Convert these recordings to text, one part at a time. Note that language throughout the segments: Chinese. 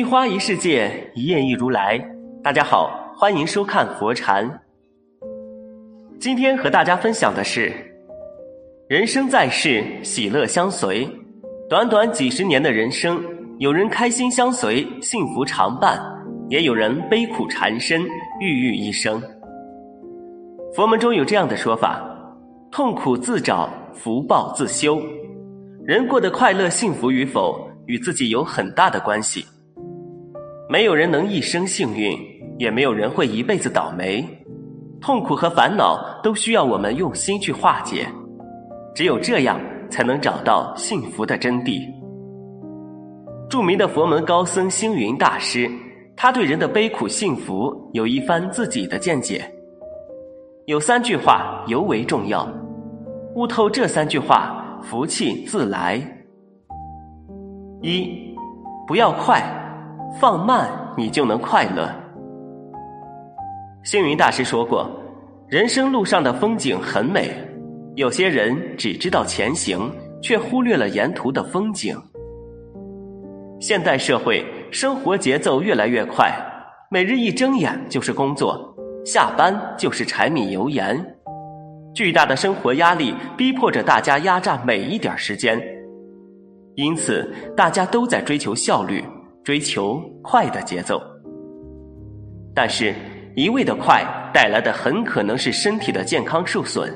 一花一世界，一叶一如来。大家好，欢迎收看佛禅。今天和大家分享的是：人生在世，喜乐相随。短短几十年的人生，有人开心相随，幸福常伴；也有人悲苦缠身，郁郁一生。佛门中有这样的说法：痛苦自找，福报自修。人过得快乐幸福与否，与自己有很大的关系。没有人能一生幸运，也没有人会一辈子倒霉。痛苦和烦恼都需要我们用心去化解，只有这样，才能找到幸福的真谛。著名的佛门高僧星云大师，他对人的悲苦幸福有一番自己的见解。有三句话尤为重要，悟透这三句话，福气自来。一，不要快。放慢，你就能快乐。星云大师说过：“人生路上的风景很美，有些人只知道前行，却忽略了沿途的风景。”现代社会生活节奏越来越快，每日一睁眼就是工作，下班就是柴米油盐，巨大的生活压力逼迫着大家压榨每一点时间，因此大家都在追求效率。追求快的节奏，但是，一味的快带来的很可能是身体的健康受损，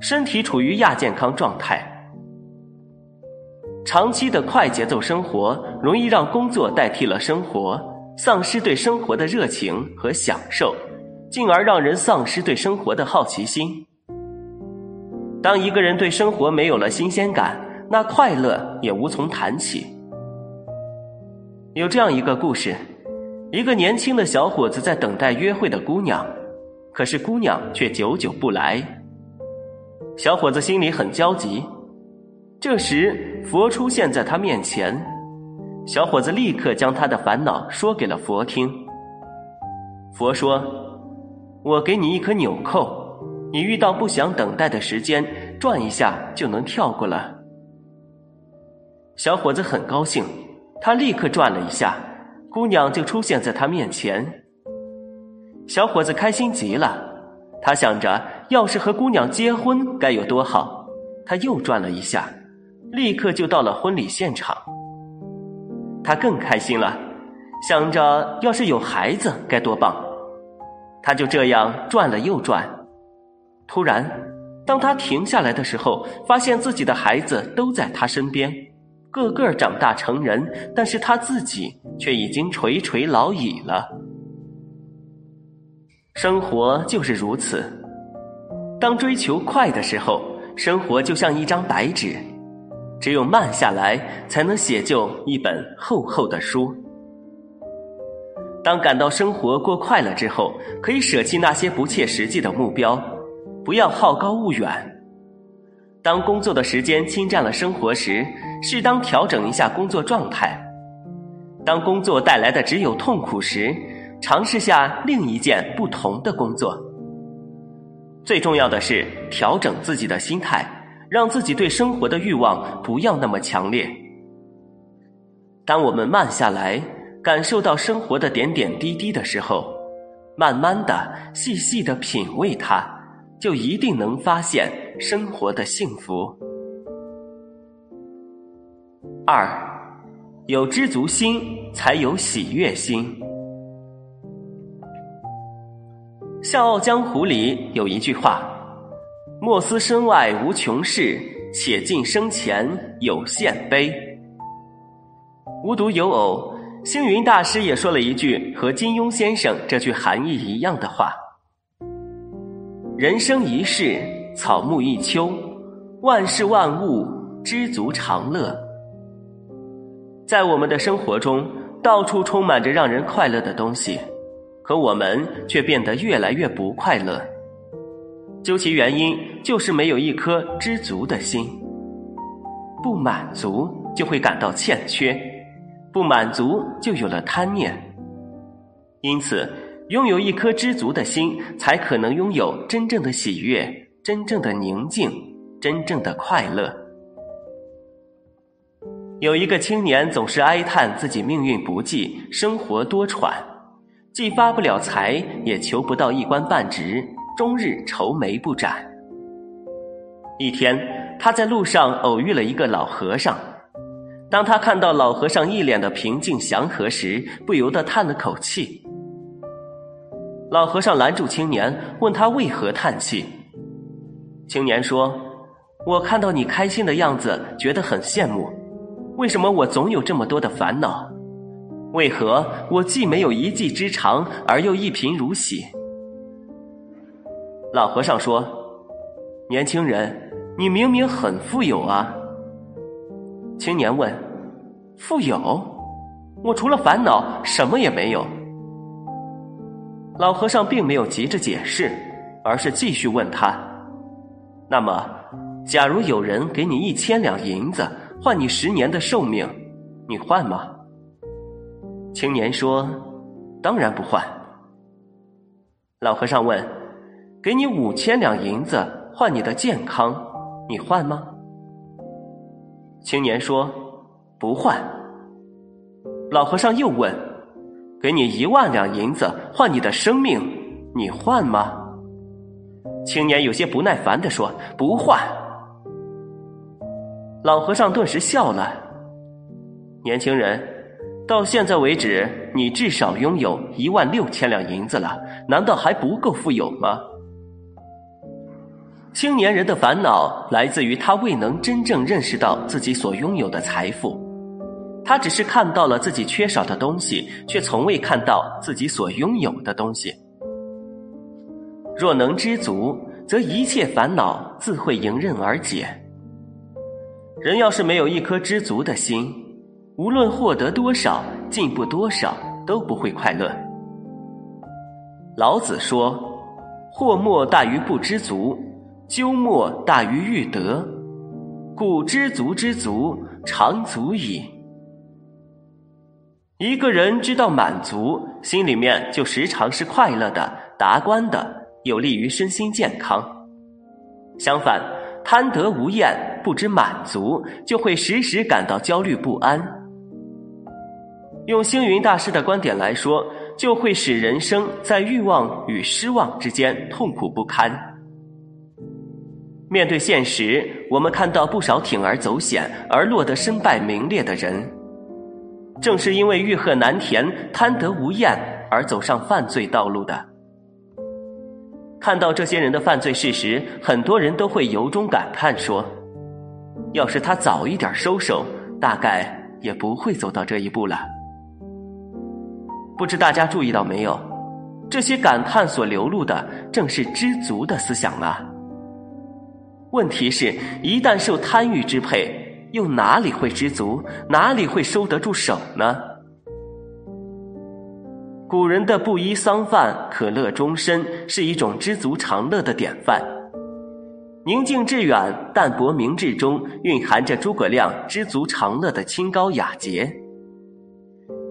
身体处于亚健康状态。长期的快节奏生活，容易让工作代替了生活，丧失对生活的热情和享受，进而让人丧失对生活的好奇心。当一个人对生活没有了新鲜感，那快乐也无从谈起。有这样一个故事：一个年轻的小伙子在等待约会的姑娘，可是姑娘却久久不来。小伙子心里很焦急。这时，佛出现在他面前，小伙子立刻将他的烦恼说给了佛听。佛说：“我给你一颗纽扣，你遇到不想等待的时间，转一下就能跳过了。”小伙子很高兴。他立刻转了一下，姑娘就出现在他面前。小伙子开心极了，他想着要是和姑娘结婚该有多好。他又转了一下，立刻就到了婚礼现场。他更开心了，想着要是有孩子该多棒。他就这样转了又转，突然，当他停下来的时候，发现自己的孩子都在他身边。个个长大成人，但是他自己却已经垂垂老矣了。生活就是如此，当追求快的时候，生活就像一张白纸，只有慢下来，才能写就一本厚厚的书。当感到生活过快了之后，可以舍弃那些不切实际的目标，不要好高骛远。当工作的时间侵占了生活时，适当调整一下工作状态；当工作带来的只有痛苦时，尝试下另一件不同的工作。最重要的是调整自己的心态，让自己对生活的欲望不要那么强烈。当我们慢下来，感受到生活的点点滴滴的时候，慢慢的、细细的品味它，就一定能发现。生活的幸福。二，有知足心，才有喜悦心。《笑傲江湖》里有一句话：“莫思身外无穷事，且尽生前有限悲。”无独有偶，星云大师也说了一句和金庸先生这句含义一样的话：“人生一世。”草木一秋，万事万物知足常乐。在我们的生活中，到处充满着让人快乐的东西，可我们却变得越来越不快乐。究其原因，就是没有一颗知足的心。不满足就会感到欠缺，不满足就有了贪念。因此，拥有一颗知足的心，才可能拥有真正的喜悦。真正的宁静，真正的快乐。有一个青年总是哀叹自己命运不济，生活多舛，既发不了财，也求不到一官半职，终日愁眉不展。一天，他在路上偶遇了一个老和尚。当他看到老和尚一脸的平静祥和时，不由得叹了口气。老和尚拦住青年，问他为何叹气。青年说：“我看到你开心的样子，觉得很羡慕。为什么我总有这么多的烦恼？为何我既没有一技之长，而又一贫如洗？”老和尚说：“年轻人，你明明很富有啊。”青年问：“富有？我除了烦恼，什么也没有。”老和尚并没有急着解释，而是继续问他：“那么，假如有人给你一千两银子，换你十年的寿命，你换吗？”青年说：“当然不换。”老和尚问：“给你五千两银子，换你的健康，你换吗？”青年说：“不换。”老和尚又问。给你一万两银子换你的生命，你换吗？青年有些不耐烦的说：“不换。”老和尚顿时笑了。年轻人，到现在为止，你至少拥有一万六千两银子了，难道还不够富有吗？青年人的烦恼来自于他未能真正认识到自己所拥有的财富。他只是看到了自己缺少的东西，却从未看到自己所拥有的东西。若能知足，则一切烦恼自会迎刃而解。人要是没有一颗知足的心，无论获得多少、进步多少，都不会快乐。老子说：“祸莫大于不知足，咎莫大于欲得。故知足之足，常足矣。”一个人知道满足，心里面就时常是快乐的、达观的，有利于身心健康。相反，贪得无厌、不知满足，就会时时感到焦虑不安。用星云大师的观点来说，就会使人生在欲望与失望之间痛苦不堪。面对现实，我们看到不少铤而走险而落得身败名裂的人。正是因为欲壑难填、贪得无厌而走上犯罪道路的。看到这些人的犯罪事实，很多人都会由衷感叹说：“要是他早一点收手，大概也不会走到这一步了。”不知大家注意到没有？这些感叹所流露的，正是知足的思想啊。问题是，一旦受贪欲支配。又哪里会知足？哪里会收得住手呢？古人的布衣桑饭，可乐终身，是一种知足常乐的典范。宁静致远，淡泊明志中蕴含着诸葛亮知足常乐的清高雅洁。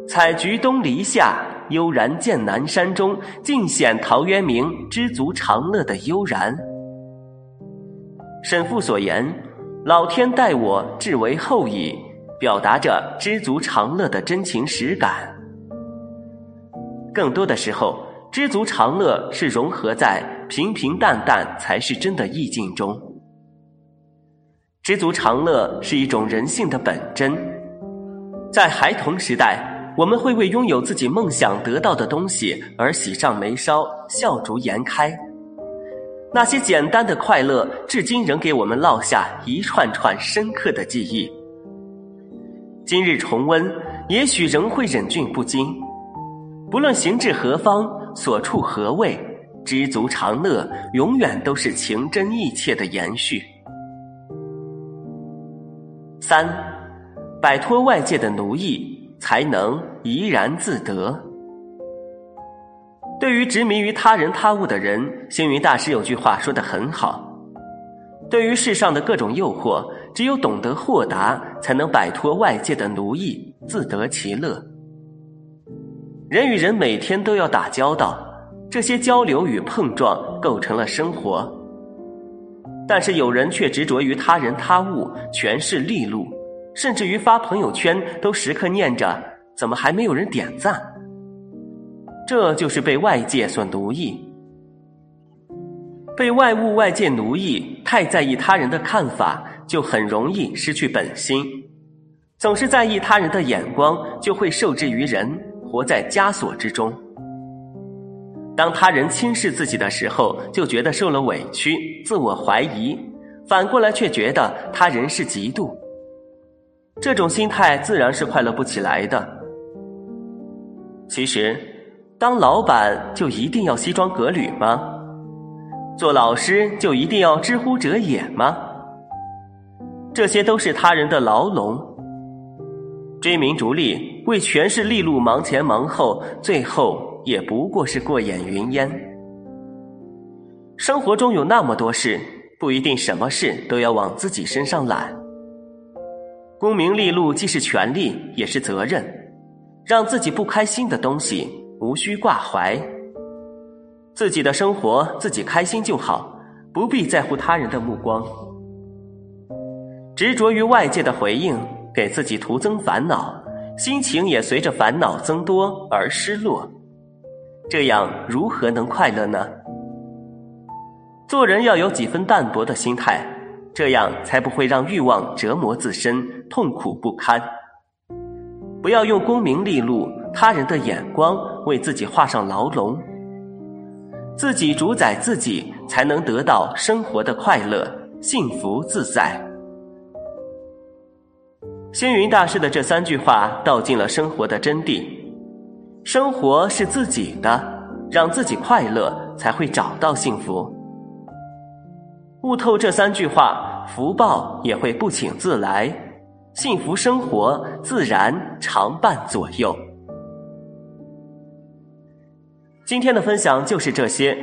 采菊东篱下，悠然见南山中，尽显陶渊明知足常乐的悠然。沈复所言。老天待我至为厚矣，表达着知足常乐的真情实感。更多的时候，知足常乐是融合在平平淡淡才是真的意境中。知足常乐是一种人性的本真。在孩童时代，我们会为拥有自己梦想得到的东西而喜上眉梢、笑逐颜开。那些简单的快乐，至今仍给我们烙下一串串深刻的记忆。今日重温，也许仍会忍俊不禁。不论行至何方，所处何位，知足常乐，永远都是情真意切的延续。三，摆脱外界的奴役，才能怡然自得。对于执迷于他人他物的人，星云大师有句话说的很好：对于世上的各种诱惑，只有懂得豁达，才能摆脱外界的奴役，自得其乐。人与人每天都要打交道，这些交流与碰撞构成了生活。但是有人却执着于他人他物，权势利禄，甚至于发朋友圈都时刻念着怎么还没有人点赞。这就是被外界所奴役，被外物外界奴役，太在意他人的看法，就很容易失去本心。总是在意他人的眼光，就会受制于人，活在枷锁之中。当他人轻视自己的时候，就觉得受了委屈，自我怀疑；反过来却觉得他人是嫉妒。这种心态自然是快乐不起来的。其实，当老板就一定要西装革履吗？做老师就一定要知乎者也吗？这些都是他人的牢笼。追名逐利，为权势利禄忙前忙后，最后也不过是过眼云烟。生活中有那么多事，不一定什么事都要往自己身上揽。功名利禄既是权利，也是责任。让自己不开心的东西，无需挂怀。自己的生活自己开心就好，不必在乎他人的目光。执着于外界的回应。给自己徒增烦恼，心情也随着烦恼增多而失落，这样如何能快乐呢？做人要有几分淡泊的心态，这样才不会让欲望折磨自身，痛苦不堪。不要用功名利禄、他人的眼光为自己画上牢笼，自己主宰自己，才能得到生活的快乐、幸福自在。星云大师的这三句话道尽了生活的真谛：生活是自己的，让自己快乐，才会找到幸福。悟透这三句话，福报也会不请自来，幸福生活自然常伴左右。今天的分享就是这些，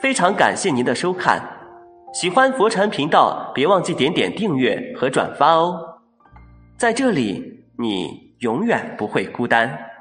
非常感谢您的收看。喜欢佛禅频道，别忘记点点订阅和转发哦。在这里，你永远不会孤单。